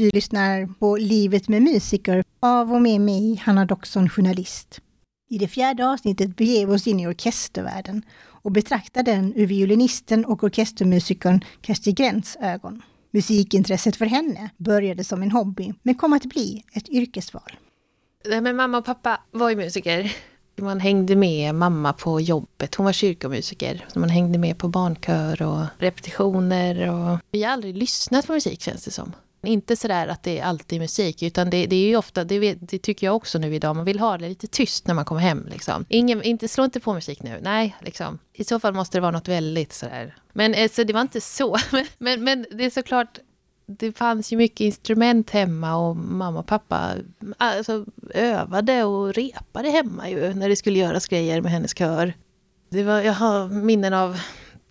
Du lyssnar på Livet med musiker av och med mig, Hanna Doxon, journalist. I det fjärde avsnittet beger vi oss in i orkestervärlden och betraktar den ur violinisten och orkestermusikern Kersti Grens ögon. Musikintresset för henne började som en hobby, men kom att bli ett yrkesval. Nej, men mamma och pappa var ju musiker. Man hängde med mamma på jobbet. Hon var kyrkomusiker. Så man hängde med på barnkör och repetitioner. Och... Vi har aldrig lyssnat på musik känns det som. Inte sådär att det är alltid musik, utan det, det är ju ofta, det, det, tycker jag också nu idag, man vill ha det lite tyst när man kommer hem. Liksom. Ingen, inte, slå inte på musik nu, nej, liksom. I så fall måste det vara något väldigt sådär. Men alltså, det var inte så. Men, men det är såklart, det fanns ju mycket instrument hemma och mamma och pappa alltså, övade och repade hemma ju när det skulle göras grejer med hennes kör. Det var, jag har minnen av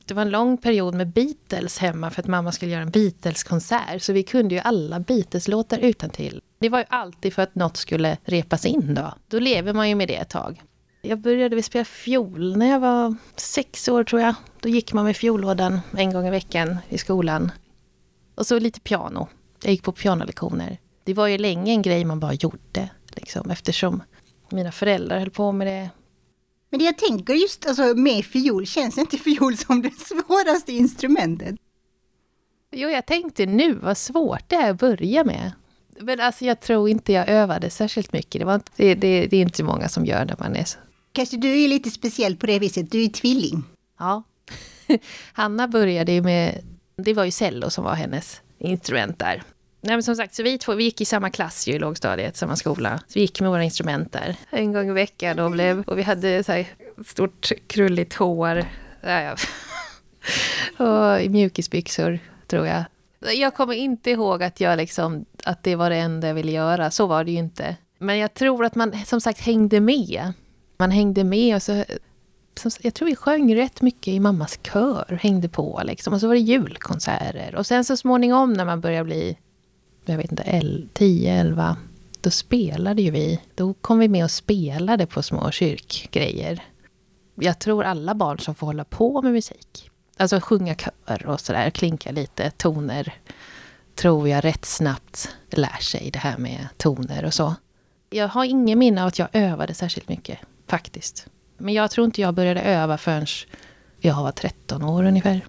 det var en lång period med Beatles hemma för att mamma skulle göra en Beatles-konsert. Så vi kunde ju alla Beatles-låtar utan till. Det var ju alltid för att något skulle repas in då. Då lever man ju med det ett tag. Jag började spela fiol när jag var sex år tror jag. Då gick man med fiollådan en gång i veckan i skolan. Och så lite piano. Jag gick på pianolektioner. Det var ju länge en grej man bara gjorde. Liksom, eftersom mina föräldrar höll på med det. Men det jag tänker just alltså, med fiol, känns inte fiol som det svåraste instrumentet? Jo, jag tänkte nu vad svårt det är att börja med. Men alltså jag tror inte jag övade särskilt mycket. Det, var inte, det, det, det är inte många som gör när man är. Kanske du är lite speciell på det viset, du är tvilling. Ja. Hanna började ju med, det var ju cello som var hennes instrument där. Nej, men som sagt, så vi två vi gick i samma klass ju i lågstadiet, samma skola. Så vi gick med våra instrument där en gång i veckan och, blev, och vi hade så här stort krulligt hår. Ja, ja. och mjukisbyxor, tror jag. Jag kommer inte ihåg att, jag liksom, att det var det enda jag ville göra. Så var det ju inte. Men jag tror att man som sagt hängde med. Man hängde med och så... Jag tror vi sjöng rätt mycket i mammas kör, hängde på liksom. Och så var det julkonserter. Och sen så småningom när man började bli jag vet inte, 10, 11, då spelade ju vi. Då kom vi med och spelade på små kyrkgrejer. Jag tror alla barn som får hålla på med musik, alltså sjunga kör och sådär, klinka lite toner, tror jag rätt snabbt lär sig det här med toner och så. Jag har ingen minne av att jag övade särskilt mycket, faktiskt. Men jag tror inte jag började öva förrän jag var 13 år ungefär.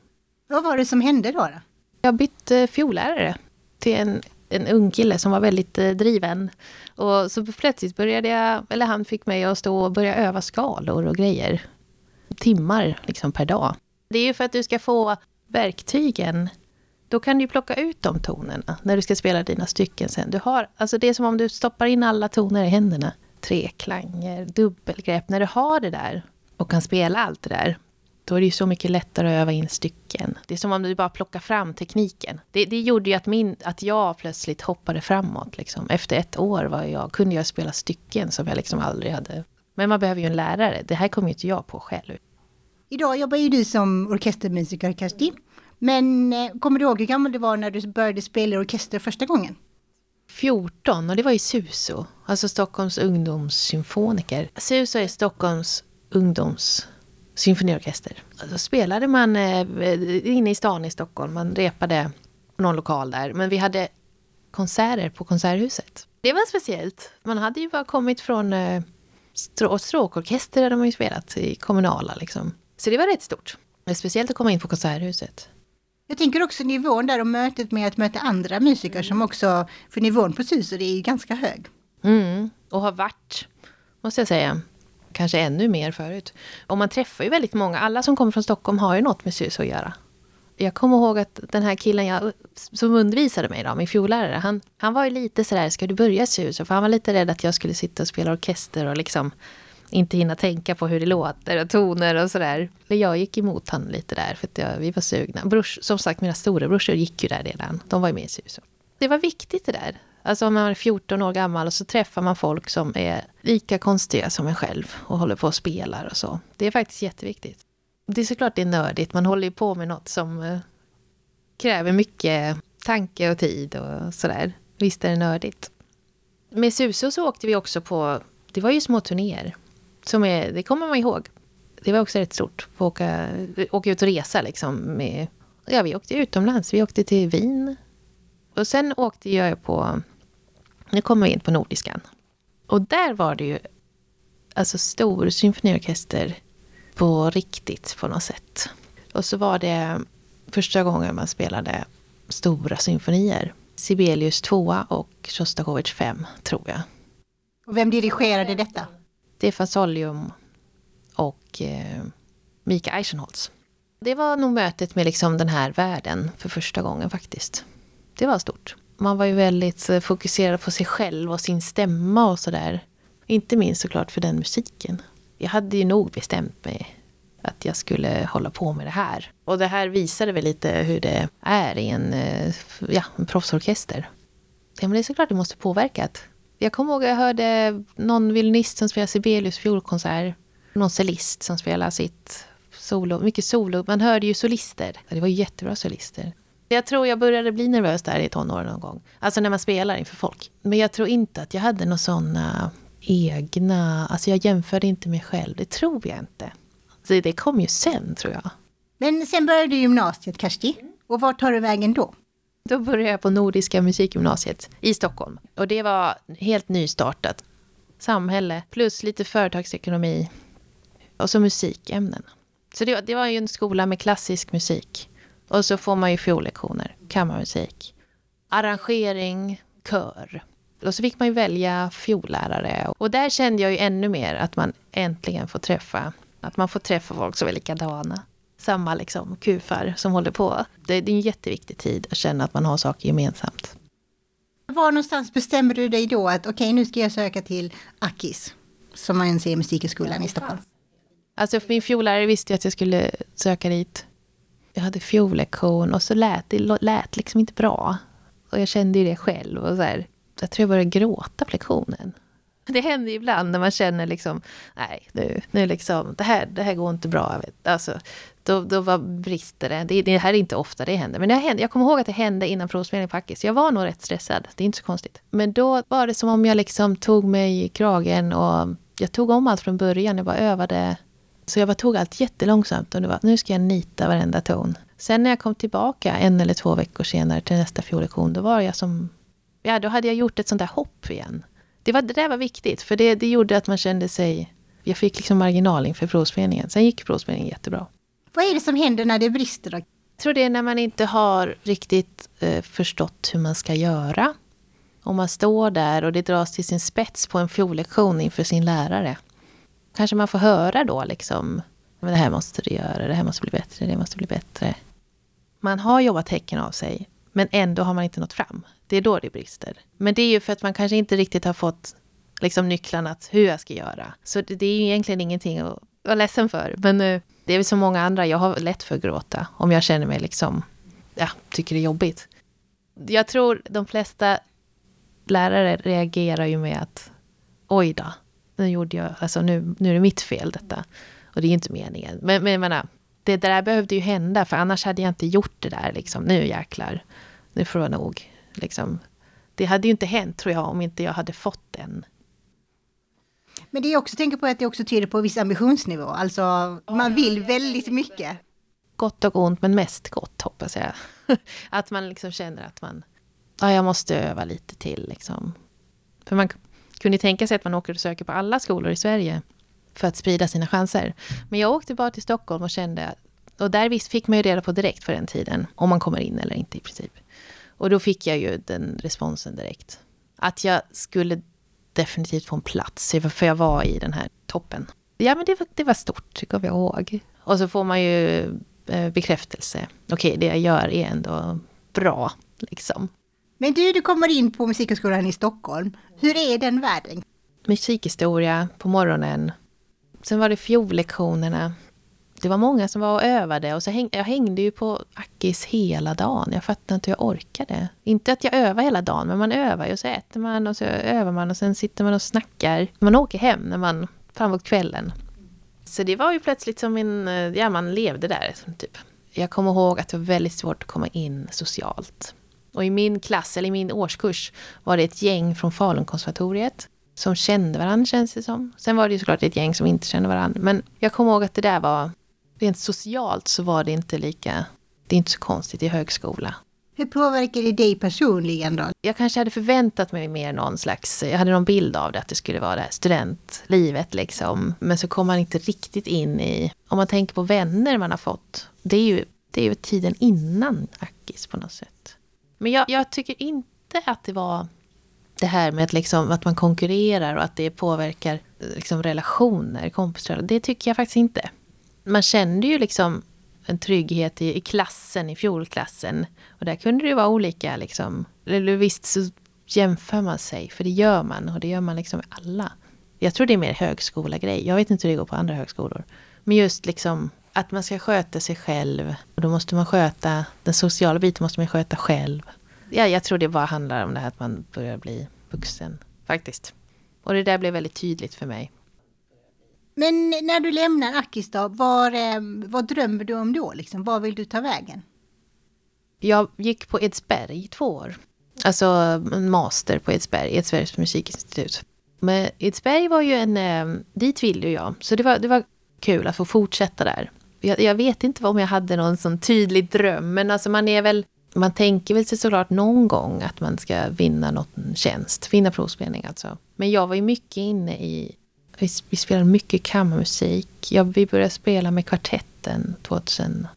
Vad var det som hände då? då? Jag bytte fiollärare till en en ung kille som var väldigt eh, driven. Och så plötsligt började jag, eller han fick mig att stå och börja öva skalor och grejer. Timmar liksom per dag. Det är ju för att du ska få verktygen. Då kan du plocka ut de tonerna när du ska spela dina stycken sen. Du har, alltså det är som om du stoppar in alla toner i händerna. Treklanger, dubbelgrepp. När du har det där och kan spela allt det där, då är det ju så mycket lättare att öva in stycken. Det är som om du bara plockar fram tekniken. Det, det gjorde ju att, min, att jag plötsligt hoppade framåt. Liksom. Efter ett år var jag, kunde jag spela stycken som jag liksom aldrig hade... Men man behöver ju en lärare. Det här kom ju inte jag på själv. Idag jobbar ju du som orkestermusiker, Kersti. Men eh, kommer du ihåg hur gammal du var när du började spela i orkester första gången? 14 och det var i SUSO, alltså Stockholms ungdomssymfoniker. SUSO är Stockholms ungdoms symfoniorkester. Då spelade man eh, inne i stan i Stockholm. Man repade på någon lokal där. Men vi hade konserter på Konserthuset. Det var speciellt. Man hade ju bara kommit från eh, strå stråkorkester hade man ju spelat i kommunala liksom. Så det var rätt stort. Speciellt att komma in på Konserthuset. Jag tänker också nivån där och mötet med att möta andra musiker som också, för nivån på SUSO det är ju ganska hög. Mm, och har varit, måste jag säga kanske ännu mer förut. Och man träffar ju väldigt många. Alla som kommer från Stockholm har ju något med SUS att göra. Jag kommer ihåg att den här killen jag, som undervisade mig, då, min fiollärare, han, han var ju lite sådär, ska du börja SUS? För han var lite rädd att jag skulle sitta och spela orkester och liksom inte hinna tänka på hur det låter och toner och sådär. Jag gick emot han lite där för att jag, vi var sugna. Brors, som sagt, mina storebrorsor gick ju där redan. De var ju med i SUS. Det var viktigt det där. Alltså om man är 14 år gammal och så träffar man folk som är lika konstiga som en själv och håller på och spelar och så. Det är faktiskt jätteviktigt. Det är såklart det är nördigt, man håller ju på med något som eh, kräver mycket tanke och tid och sådär. Visst är det nördigt. Med Suso så åkte vi också på, det var ju små turnéer. Som är, det kommer man ihåg. Det var också rätt stort. Att åka, eh, åka ut och resa liksom med, ja vi åkte utomlands. Vi åkte till Wien och sen åkte jag på, nu kommer vi in på Nordiskan. Och där var det ju alltså stor symfoniorkester på riktigt på något sätt. Och så var det första gången man spelade stora symfonier. Sibelius 2 och Sjostakovitj 5, tror jag. Och vem dirigerade detta? Stefan Solium och eh, Mika Eichenholz. Det var nog mötet med liksom den här världen för första gången faktiskt. Det var stort. Man var ju väldigt eh, fokuserad på sig själv och sin stämma och sådär. Inte minst såklart för den musiken. Jag hade ju nog bestämt mig att jag skulle hålla på med det här. Och det här visade väl lite hur det är i en, eh, ja, en proffsorkester. Ja, men det är såklart det måste påverkat. Jag kommer ihåg att jag hörde någon violinist som spelade Sibelius fiolkonsert. Någon cellist som spelade sitt solo, mycket solo. Man hörde ju solister. Det var jättebra solister. Jag tror jag började bli nervös där i tonåren någon gång. Alltså när man spelar inför folk. Men jag tror inte att jag hade några sådana egna... Alltså jag jämförde inte mig själv. Det tror jag inte. Så det kom ju sen tror jag. Men sen började du gymnasiet, Kersti. Och vart tar du vägen då? Då började jag på Nordiska musikgymnasiet i Stockholm. Och det var helt nystartat. Samhälle plus lite företagsekonomi. Och så musikämnen. Så det, det var ju en skola med klassisk musik. Och så får man ju fiollektioner, kammarmusik, arrangering, kör. Och så fick man ju välja fiollärare. Och där kände jag ju ännu mer att man äntligen får träffa, att man får träffa folk som är likadana. Samma liksom kufar som håller på. Det, det är en jätteviktig tid att känna att man har saker gemensamt. Var någonstans bestämde du dig då att okej, okay, nu ska jag söka till Akis, som man ser i Musikhögskolan i Stockholm? Alltså för min fiollärare visste jag att jag skulle söka dit. Jag hade fiollektion och så lät det lät liksom inte bra. Och jag kände ju det själv. Och så här, jag tror jag började gråta på lektionen. Det händer ju ibland när man känner liksom, nej, nu, nu liksom, det här, det här går inte bra. Jag vet. Alltså, då, då var brister det. det. Det här är inte ofta det händer. Men det hände, jag kommer ihåg att det hände innan provspelningen på Ackis. Jag var nog rätt stressad. Det är inte så konstigt. Men då var det som om jag liksom tog mig i kragen och jag tog om allt från början. Jag bara övade så jag bara tog allt jättelångsamt och det var, nu ska jag nita varenda ton. Sen när jag kom tillbaka en eller två veckor senare till nästa fiollektion, då var jag som... Ja, då hade jag gjort ett sånt där hopp igen. Det, var, det där var viktigt, för det, det gjorde att man kände sig... Jag fick liksom marginal inför provspelningen. Sen gick provspelningen jättebra. Vad är det som händer när det brister då? Jag tror det är när man inte har riktigt eh, förstått hur man ska göra. Om man står där och det dras till sin spets på en fiollektion inför sin lärare kanske man får höra då liksom, men det här måste du göra, det här måste bli bättre, det måste bli bättre. Man har jobbat häcken av sig, men ändå har man inte nått fram. Det är då det brister. Men det är ju för att man kanske inte riktigt har fått liksom nycklarna att hur jag ska göra. Så det, det är ju egentligen ingenting att vara ledsen för. Men eh, det är väl som många andra, jag har lätt för att gråta om jag känner mig liksom, ja, tycker det är jobbigt. Jag tror de flesta lärare reagerar ju med att oj då, nu gjorde jag, alltså nu, nu är det mitt fel detta. Och det är inte meningen. Men, men jag menar, det där behövde ju hända, för annars hade jag inte gjort det där liksom. Nu jäklar, nu får jag nog. Liksom. Det hade ju inte hänt tror jag om inte jag hade fått den. Men det jag också tänker på är att det också tyder på viss ambitionsnivå. Alltså man vill väldigt mycket. Gott och ont, men mest gott hoppas jag. att man liksom känner att man, ja jag måste öva lite till liksom. För man kunde tänka sig att man åker och söker på alla skolor i Sverige för att sprida sina chanser. Men jag åkte bara till Stockholm och kände, och där visst fick man ju reda på direkt för den tiden, om man kommer in eller inte i princip. Och då fick jag ju den responsen direkt. Att jag skulle definitivt få en plats, för jag var i den här toppen. Ja, men det var, det var stort, det kommer jag ihåg. Och så får man ju eh, bekräftelse. Okej, okay, det jag gör är ändå bra, liksom. Men du, du kommer in på Musikhögskolan i Stockholm. Hur är den världen? Musikhistoria på morgonen. Sen var det fiollektionerna. Det var många som var och övade och så häng, jag hängde ju på Ackis hela dagen. Jag fattade inte hur jag orkade. Inte att jag övar hela dagen, men man övar ju och så äter man och så övar man och sen sitter man och snackar. Man åker hem när man, framåt kvällen. Så det var ju plötsligt som en, ja man levde där typ. Jag kommer ihåg att det var väldigt svårt att komma in socialt. Och i min klass, eller i min årskurs, var det ett gäng från Falunkonservatoriet som kände varandra känns det som. Sen var det ju såklart ett gäng som inte kände varandra. Men jag kommer ihåg att det där var, rent socialt så var det inte lika, det är inte så konstigt i högskola. Hur påverkar det dig personligen då? Jag kanske hade förväntat mig mer någon slags, jag hade någon bild av det, att det skulle vara det här studentlivet liksom. Men så kom man inte riktigt in i, om man tänker på vänner man har fått, det är ju, det är ju tiden innan Akis på något sätt. Men jag, jag tycker inte att det var det här med att, liksom, att man konkurrerar och att det påverkar eh, liksom, relationer, kompisar. Det tycker jag faktiskt inte. Man kände ju liksom en trygghet i, i klassen, i fjolklassen. Och där kunde det ju vara olika liksom. Eller visst så jämför man sig, för det gör man. Och det gör man liksom alla. Jag tror det är mer högskola-grej. Jag vet inte hur det går på andra högskolor. Men just liksom att man ska sköta sig själv. Och då måste man sköta, den sociala biten måste man sköta själv. Ja, jag tror det bara handlar om det här att man börjar bli vuxen, faktiskt. Och det där blev väldigt tydligt för mig. Men när du lämnar Akistan, var, eh, vad drömmer du om då? Liksom? Var vill du ta vägen? Jag gick på Edsberg två år. Alltså en master på Edsberg, Edsbergs musikinstitut. Men Edsberg var ju en... Eh, dit ville jag, så det var, det var kul att få fortsätta där. Jag, jag, vet inte om jag hade någon sån tydlig dröm, men alltså man är väl... Man tänker väl sig såklart någon gång att man ska vinna någon tjänst, vinna provspelning alltså. Men jag var ju mycket inne i vi, vi spelade mycket kammarmusik. Ja, vi började spela med kvartetten 2008.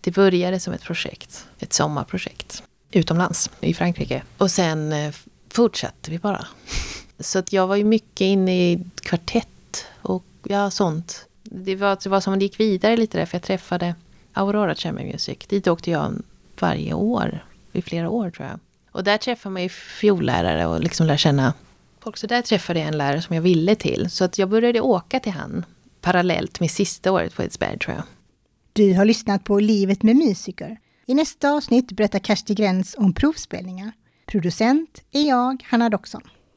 Det började som ett projekt, ett sommarprojekt utomlands i Frankrike. Och sen eh, fortsatte vi bara. Så att jag var ju mycket inne i kvartett och ja, sånt. Det var, alltså, det var som att det gick vidare lite där, för jag träffade Aurora Chamber Music. Dit åkte jag varje år, i flera år tror jag. Och där träffade man ju fiollärare och liksom lär känna folk. Så där träffade jag en lärare som jag ville till. Så att jag började åka till han parallellt med sista året på Edsberg tror jag. Du har lyssnat på Livet med musiker. I nästa avsnitt berättar Kersti Gräns om provspelningar. Producent är jag, Hanna Doxon.